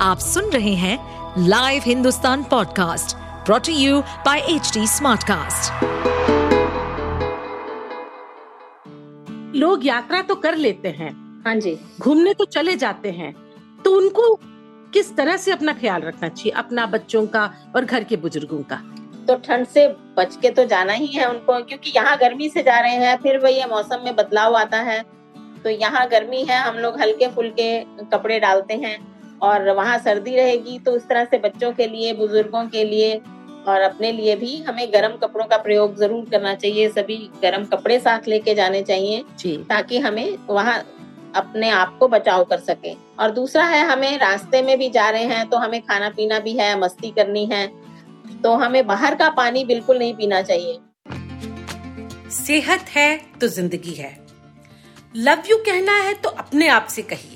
आप सुन रहे हैं live Hindustan podcast brought to you by H Smartcast. लोग यात्रा तो कर लेते हैं। हाँ जी। घूमने तो चले जाते हैं। तो उनको किस तरह से अपना ख्याल रखना चाहिए अपना बच्चों का और घर के बुज़ुर्गों का? तो ठंड से बच के तो जाना ही है उनको क्योंकि यहाँ गर्मी से जा रहे हैं फिर वही मौसम में बदलाव आता है। तो यहाँ गर्मी है हम लोग हल्के फुल्के कपड़े डालते हैं। और वहाँ सर्दी रहेगी तो उस तरह से बच्चों के लिए बुज़ुर्गों के लिए और अपने लिए भी हमें गर्म कपड़ों का प्रयोग ज़रूर करना चाहिए। सभी गर्म कपड़े साथ लेके जाने चाहिए जी। ताकि हमें वहाँ अपने आप को बचाव कर सके। और दूसरा है हमें रास्ते में भी जा रहे हैं तो हमें खाना पीना भी है मस्ती करनी है तो हमें बाहर का पानी बिल्कुल नहीं पीना चाहिए। सेहत है तो ज़िंदगी है। लव यू कहना है तो अपने आप से कहिए।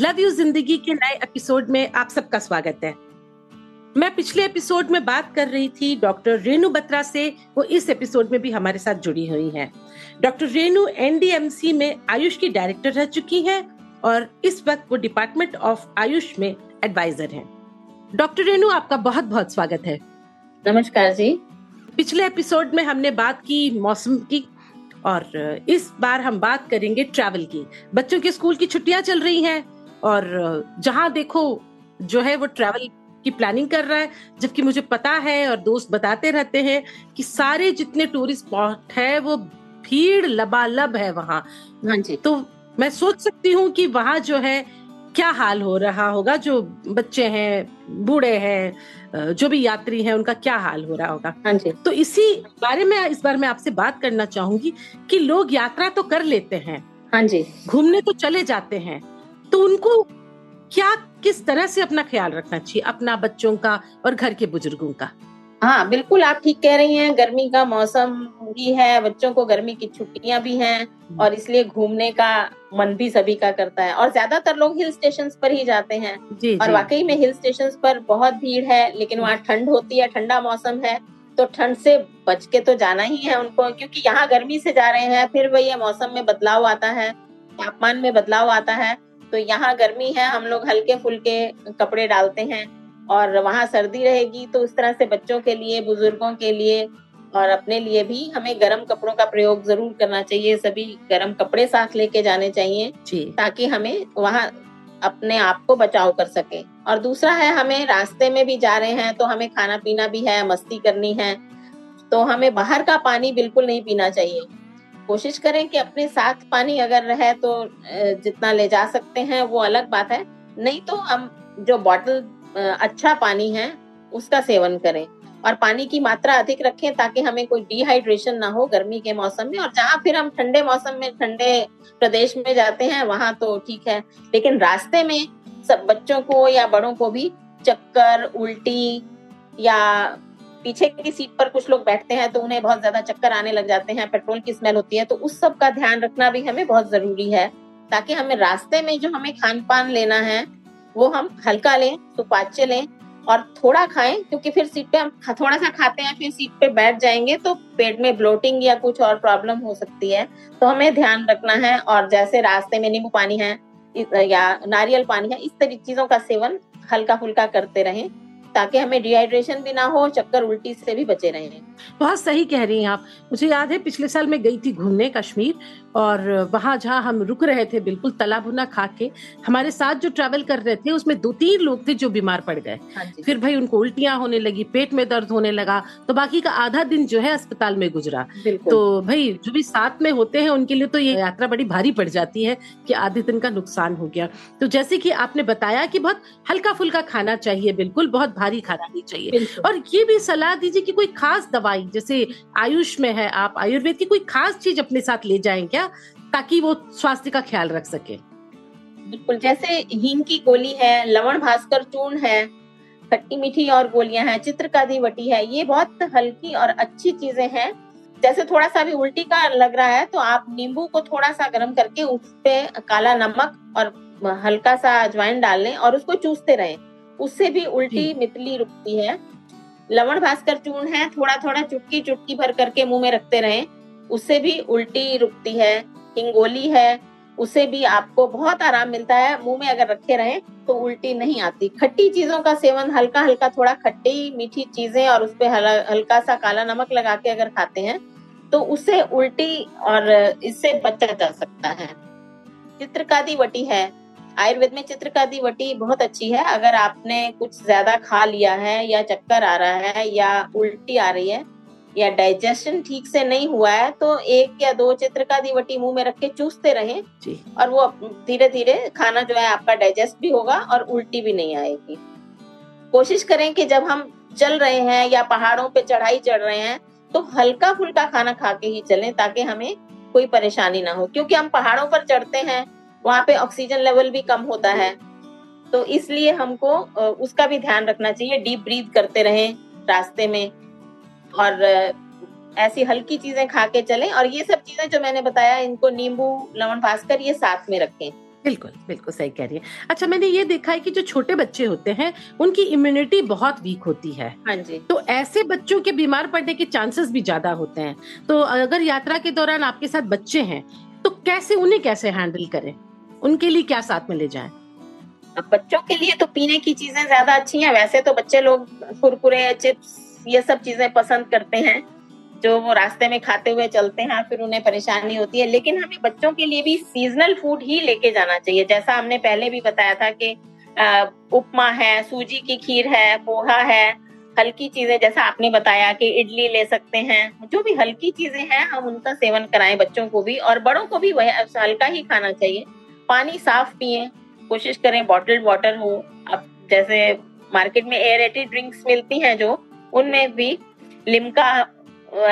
लव यू ज़िंदगी के नए एपिसोड में आप सबका स्वागत है। मैं पिछले एपिसोड में बात कर रही थी डॉक्टर रेणु बत्रा से वो इस एपिसोड में भी हमारे साथ जुड़ी हुई हैं। डॉक्टर रेणु एनडीएमसी में आयुष की डायरेक्टर रह चुकी हैं और इस वक्त वो डिपार्टमेंट ऑफ़ आयुष में एडवाइजर हैं। डॉक्टर रेणु आपका बहुत बहुत स्वागत है। नमस्कार जी। पिछले एपिसोड में हमने बात की मौसम की और इस बार हम बात करेंगे ट्रैवल की। बच्चों के स्कूल की छुट्टियाँ चल रही हैं। और जहाँ देखो जो है वो ट्रैवल की प्लानिंग कर रहा है जबकि मुझे पता है और दोस्त बताते रहते हैं कि सारे जितने टूरिस्ट स्पॉट है वो भीड़ लबालब है वहाँ। हाँ जी। तो मैं सोच सकती हूँ कि वहाँ जो है क्या हाल हो रहा होगा जो बच्चे हैं बूढ़े हैं जो भी यात्री हैं उनका क्या हाल हो रहा होगा। हाँ जी। तो इसी बारे में इस बार मैं आपसे बात करना चाहूँगी कि लोग यात्रा तो कर लेते हैं। हाँ जी। घूमने तो चले जाते हैं तो उनको क्या किस तरह से अपना ख्याल रखना चाहिए? अपना बच्चों का और घर के बुज़ुर्गों का? हाँ बिल्कुल आप ठीक कह रही हैं। गर्मी का मौसम भी है बच्चों को गर्मी की छुट्टियाँ भी हैं हम्म। और इसलिए घूमने का मन भी सभी का करता है। और ज़्यादातर लोग हिल स्टेशन पर ही जाते हैं। जी, और जी. वाकई में हिल स्टेशन पर बहुत भीड़ है लेकिन वहाँ ठंड होती है ठंडा मौसम है तो ठंड से बच के तो जाना ही है उनको क्योंकि यहाँ गर्मी से जा रहे हैं फिर वही मौसम में बदलाव आता है तापमान में बदलाव आता है। तो यहाँ गर्मी है हम लोग हल्के फुल्के कपड़े डालते हैं और वहाँ सर्दी रहेगी तो उस तरह से बच्चों के लिए बुज़ुर्गों के लिए और अपने लिए भी हमें गर्म कपड़ों का प्रयोग ज़रूर करना चाहिए। सभी गर्म कपड़े साथ लेके जाने चाहिए जी। ताकि हमें वहाँ अपने आप को बचाव कर सके। और दूसरा है हमें रास्ते में भी जा रहे हैं तो हमें खाना पीना भी है मस्ती करनी है तो हमें बाहर का पानी बिल्कुल नहीं पीना चाहिए। कोशिश करें कि अपने साथ पानी अगर रहे तो जितना ले जा सकते हैं, वो अलग बात है। नहीं तो हम जो बॉटल अच्छा पानी है, उसका सेवन करें। और पानी की मात्रा अधिक रखें ताकि हमें कोई डिहाइड्रेशन ना हो गर्मी के मौसम में। और जहाँ फिर हम ठंडे मौसम में, ठंडे प्रदेश में जाते हैं, वहाँ तो ठीक है। लेकिन रास्ते में सब बच्चों को या बड़ों को भी चक्कर, उल्टी या पीछे की सीट पर कुछ लोग बैठते हैं तो उन्हें बहुत ज़्यादा चक्कर आने लग जाते हैं, पेट्रोल की स्मेल होती है तो उस सब का ध्यान रखना भी हमें बहुत ज़रूरी है, ताकि हमें रास्ते में जो हमें खान पान लेना है, वो हम हल्का लें, सुपाच्य लें और थोड़ा खाएँ, क्योंकि फिर सीट पे हम थोड़ा सा खाते हैं, फिर सीट पे बैठ जाएँगे तो पेट में ब्लोटिंग या कुछ और प्रॉब्लम हो सकती है तो हमें ध्यान रखना है और जैसे रास्ते में नींबू पानी है या नारियल पानी है, इस तरह चीज़ों का सेवन हल्का फुल्का करते रहें। ताकि हमें डिहाइड्रेशन भी ना हो, चक्कर उल्टी से भी बचे रहे। बहुत सही कह रही हैं आप। मुझे याद है, पिछले साल मैं गई थी घूमने कश्मीर। और वहाँ जहाँ हम रुक रहे थे बिल्कुल तला भुना खा के हमारे साथ जो ट्रैवल कर रहे थे उसमें दो तीन लोग थे जो बीमार पड़ गए। हाँ फिर भाई उनको उल्टियाँ होने लगी पेट में दर्द होने लगा तो बाकी का आधा दिन जो है अस्पताल में गुजरा। तो भाई जो भी साथ में होते हैं उनके लिए तो ये यात्रा बड़ी भारी पड़ जाती है कि आधे दिन का नुकसान हो गया। तो जैसे कि आपने बताया कि बहुत हल्का फुल्का खाना चाहिए बिल्कुल बहुत भारी खाना नहीं चाहिए। और ये भी सलाह दीजिए कि कोई खास दवाई जैसे आयुष में है आप आयुर्वेद की कोई खास चीज़ अपने साथ ले जाए क्या? ताकि वो स्वास्थ्य का ख्याल रख सके। बिल्कुल जैसे हींग की गोली है लवण भास्कर चूर्ण है खट्टी मीठी और गोलियाँ हैं चित्रकादी वटी है ये बहुत हल्की और अच्छी चीज़ें हैं। जैसे थोड़ा सा भी उल्टी का लग रहा है तो आप नींबू को थोड़ा सा गर्म करके उस पे काला नमक और हल्का सा अजवाइन डाल लें और उसको चूसते रहें। उससे भी उल्टी मितली रुकती है। लवण भास्कर चूर्ण है थोड़ा थोड़ा चुटकी चुटकी भर करके मुँह में रखते रहें। उससे भी उल्टी रुकती है, हिंगोली है, उसे भी आपको बहुत आराम मिलता है, मुँह में अगर रखे रहें तो उल्टी नहीं आती। खट्टी चीज़ों का सेवन हल्का हल्का थोड़ा खट्टी मीठी चीज़ें और उस पर हल्का सा काला नमक लगा के अगर खाते हैं तो उससे उल्टी और इससे बचा जा सकता है। चित्रकादी वटी है। आयुर्वेद में चित्रकादी वटी बहुत अच्छी है। अगर आपने कुछ ज़्यादा खा लिया है या चक्कर आ रहा है या उल्टी आ रही है या डाइजेशन ठीक से नहीं हुआ है तो एक या दो चित्रकादी वटी मुँह में रख के चूसते रहे और वो धीरे धीरे खाना जो है आपका डाइजेस्ट भी होगा और उल्टी भी नहीं आएगी। कोशिश करें कि जब हम चल रहे हैं या पहाड़ों पे चढ़ाई चढ़ रहे हैं तो हल्का फुल्का खाना खा के ही चलें ताकि हमें कोई परेशानी ना हो। क्योंकि हम पहाड़ों पर चढ़ते हैं वहाँ पे ऑक्सीजन लेवल भी कम होता है। तो इसलिए हमको उसका भी ध्यान रखना चाहिए डीप ब्रीथ करते रहें रास्ते में। और ऐसी हल्की चीज़ें खा के चलें। और ये सब चीज़ें जो मैंने बताया इनको नींबू लवण भास्कर ये साथ में रखें। बिल्कुल बिल्कुल सही कह रही है। अच्छा मैंने ये देखा है कि जो छोटे बच्चे होते हैं उनकी इम्यूनिटी बहुत वीक होती है। हाँ जी। तो ऐसे बच्चों के बीमार पड़ने के चांसेस भी ज़्यादा होते हैं। तो अगर यात्रा के दौरान आपके साथ बच्चे हैं तो कैसे उन्हें कैसे हैंडल करें? उनके लिए क्या साथ में ले जाएँ? बच्चों के लिए तो पीने की चीज़ें ज़्यादा अच्छी हैं। वैसे तो बच्चे लोग कुरकुरे चिप्स ये सब चीज़ें पसंद करते हैं, जो वो रास्ते में खाते हुए चलते हैं, फिर उन्हें परेशानी होती है। लेकिन हमें बच्चों के लिए भी सीजनल फ़ूड ही लेके जाना चाहिए। जैसा हमने पहले भी बताया था कि उपमा है, सूजी की खीर है, पोहा है, हल्की चीज़ें, जैसा आपने बताया कि इडली ले सकते हैं, जो भी हल्की चीज़ें हैं, हम उनका सेवन कराएँ बच्चों को भी, और बड़ों को भी वह हल्का ही खाना चाहिए। पानी साफ़ पिए, कोशिश करें बॉटल्ड वाटर हो। अब जैसे मार्केट में एयरेटेड ड्रिंक्स मिलती हैं जो उनमें भी लिमका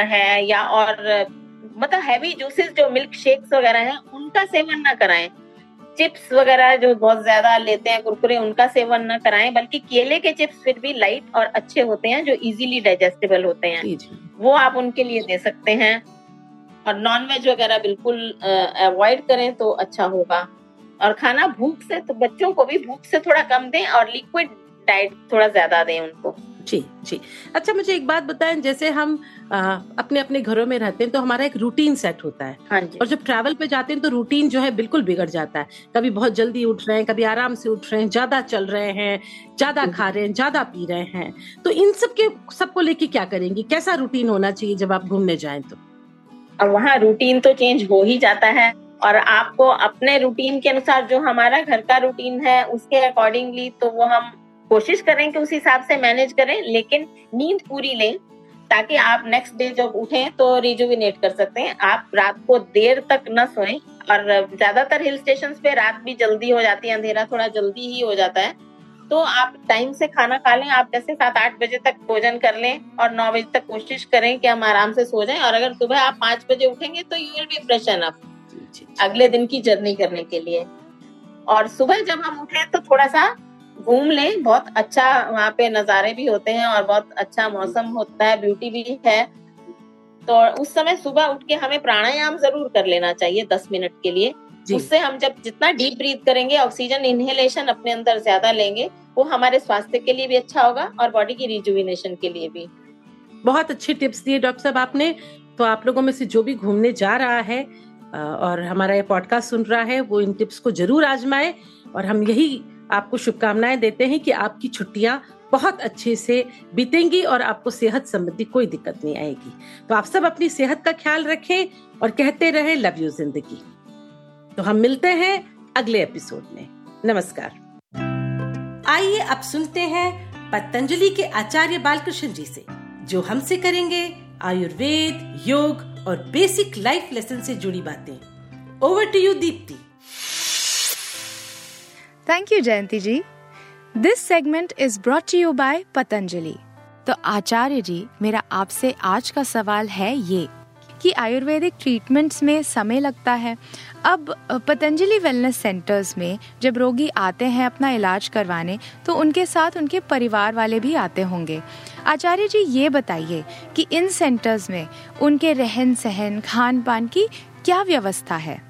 है या और मतलब हैवी जूसेस जो मिल्क शेक्स वगैरह हैं उनका सेवन ना कराएँ। चिप्स वगैरह जो बहुत ज़्यादा लेते हैं कुरकुरे उनका सेवन न कराएँ बल्कि केले के चिप्स फिर भी लाइट और अच्छे होते हैं जो इजीली डाइजेस्टेबल होते हैं। वो आप उनके लिए दे सकते हैं। और नॉन वेज वगैरह बिल्कुल अवॉइड करें तो अच्छा होगा। और खाना भूख से तो बच्चों को भी भूख से थोड़ा कम दें और लिक्विड डाइट थोड़ा ज़्यादा दें उनको। जी जी। अच्छा मुझे एक बात बताएँ जैसे हम आ, अपने अपने घरों में रहते हैं तो हमारा एक रूटीन सेट होता है। हाँ जी। और जब ट्रैवल पे जाते हैं तो रूटीन जो है बिल्कुल बिगड़ जाता है। कभी बहुत जल्दी उठ रहे हैं कभी आराम से उठ रहे हैं ज़्यादा चल रहे हैं ज़्यादा खा रहे हैं ज़्यादा पी रहे हैं। तो इन सब के सबको लेके क्या करेंगे? कैसा रूटीन होना चाहिए जब आप घूमने जाए तो? अब वहाँ रूटीन तो चेंज हो ही जाता है। और आपको अपने रूटीन के अनुसार जो हमारा घर का रूटीन है उसके अकॉर्डिंगली तो वो हम कोशिश करें कि उस हिसाब से मैनेज करें लेकिन नींद पूरी लें ताकि आप नेक्स्ट डे जब उठें तो रिजुविनेट कर सकते हैं। आप रात को देर तक न सोएँ और ज़्यादातर हिल स्टेशन पे रात भी जल्दी हो जाती है अंधेरा थोड़ा जल्दी ही हो जाता है। तो आप टाइम से खाना खा लें आप जैसे सात आठ बजे तक भोजन कर लें और नौ बजे तक कोशिश करें कि हम आराम से सो जाएँ। और अगर सुबह आप पाँच बजे उठेंगे तो you will be fresh enough अगले दिन की जर्नी करने के लिए। और सुबह जब हम उठे तो थोड़ा सा घूम लें बहुत अच्छा वहाँ पे नज़ारे भी होते हैं और बहुत अच्छा मौसम होता है ब्यूटी भी है। तो उस समय सुबह उठ के हमें प्राणायाम ज़रूर कर लेना चाहिए दस मिनट के लिए। उससे हम जब जितना डीप ब्रीथ करेंगे ऑक्सीजन इनहेलेशन अपने अंदर ज़्यादा लेंगे वो हमारे स्वास्थ्य के लिए भी अच्छा होगा और बॉडी की रिजुविनेशन के लिए भी। बहुत अच्छे टिप्स दिए डॉक्टर साहब आपने। तो आप लोगों में से जो भी घूमने जा रहा है और हमारा ये पॉडकास्ट सुन रहा है वो इन टिप्स को ज़रूर आजमाए और हम यही आपको शुभकामनाएँ देते हैं कि आपकी छुट्टियाँ बहुत अच्छे से बीतेंगी और आपको सेहत संबंधी कोई दिक्कत नहीं आएगी। तो आप सब अपनी सेहत का ख्याल रखें और कहते रहे, लव यू ज़िंदगी। तो हम मिलते हैं अगले एपिसोड में। नमस्कार। आइए अब सुनते हैं पतंजलि के आचार्य बालकृष्ण जी से, जो हमसे करेंगे आयुर्वेद, योग और बेसिक लाइफ लेसन से जुड़ी बातें। Over to you Deepti thank you Jayanti ji this segment is brought you by Patanjali तो आचार्य जी, मेरा आपसे आज का सवाल है ये, कि आयुर्वेदिक ट्रीटमेंट्स में समय लगता है। अब पतंजलि वेलनेस सेंटर्स में जब रोगी आते हैं अपना इलाज करवाने तो उनके साथ उनके परिवार वाले भी आते होंगे। आचार्य जी, ये बताइए कि इन सेंटर्स में उनके रहन सहन खान पान की क्या व्यवस्था है?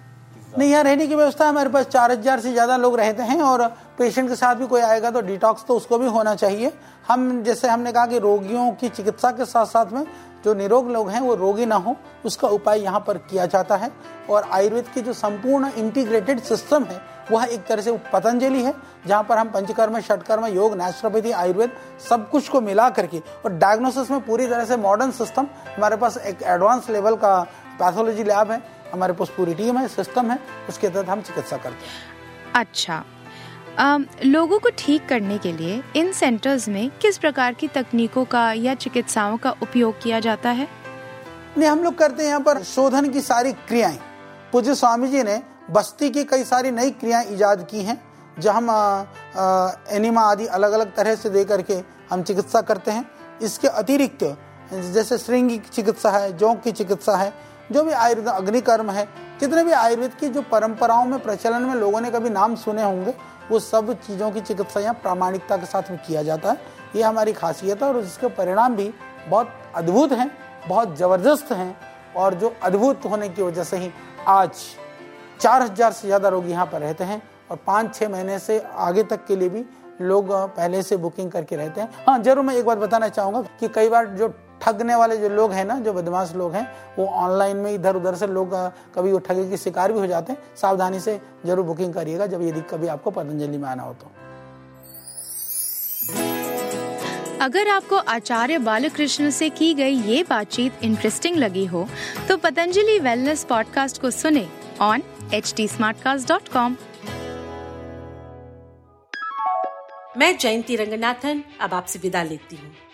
नहीं, यहाँ रहने की व्यवस्था हमारे पास चार हज़ार से ज़्यादा लोग रहते हैं और पेशेंट के साथ भी कोई आएगा तो डिटॉक्स तो उसको भी होना चाहिए। हम, जैसे हमने कहा कि रोगियों की चिकित्सा के साथ साथ में जो निरोग लोग हैं, वो रोगी ना हो, उसका उपाय यहाँ पर किया जाता है। और आयुर्वेद की जो संपूर्ण इंटीग्रेटेड सिस्टम है, वह एक तरह से पतंजलि है, जहाँ पर हम पंचकर्म, षटकर्म, योग नेचुरोपैथी आयुर्वेद सब कुछ को मिला करके और डायग्नोसिस में पूरी तरह से मॉडर्न सिस्टम हमारे पास एक एडवांस लेवल का पैथोलॉजी लैब है। हमारे पास पूरी टीम है सिस्टम है उसके तहत हम चिकित्सा करते हैं। अच्छा। आम, लोगों को ठीक करने के लिए इन सेंटर्स में किस प्रकार की तकनीकों का या चिकित्साओं का उपयोग किया जाता है? नहीं हम लोग करते हैं यहाँ पर शोधन की सारी क्रियाएँ। पूज्य स्वामी जी ने बस्ती की कई सारी नई क्रियाएँ इजाद की हैं जो हम एनिमा आदि अलग अलग तरह से दे करके हम चिकित्सा करते हैं। इसके अतिरिक्त जैसे श्रृंगी चिकित्सा है जोंक की चिकित्सा है जो भी आयुर्वेद, अग्निकर्म है, जितने भी आयुर्वेद की जो परंपराओं में, प्रचलन में लोगों ने कभी नाम सुने होंगे, वो सब चीज़ों की चिकित्सा यहाँ प्रामाणिकता के साथ में किया जाता है। ये हमारी खासियत है और इसके परिणाम भी बहुत अद्भुत हैं, बहुत ज़बरदस्त हैं और जो अद्भुत होने की वजह से ही आज चार हज़ार से ज़्यादा लोग यहाँ पर रहते हैं और पाँच छः महीने से आगे तक के लिए भी लोग पहले से बुकिंग करके रहते हैं। हाँ ज़रूर मैं एक बात बताना चाहूँगा कि कई बार जो ठगने वाले जो लोग हैं ना जो बदमाश लोग हैं वो ऑनलाइन में इधर उधर से लोग कभी वो ठगी की शिकार भी हो जाते हैं। सावधानी से ज़रूर बुकिंग करिएगा जब यदि कभी आपको पतंजलि में आना हो तो। अगर आपको आचार्य बालकृष्ण से की गई ये बातचीत इंटरेस्टिंग लगी हो तो पतंजलि वेलनेस पॉडकास्ट को सुने ऑन एच टी मैं जयंती रंगनाथन अब आपसे विदा लेती हूँ।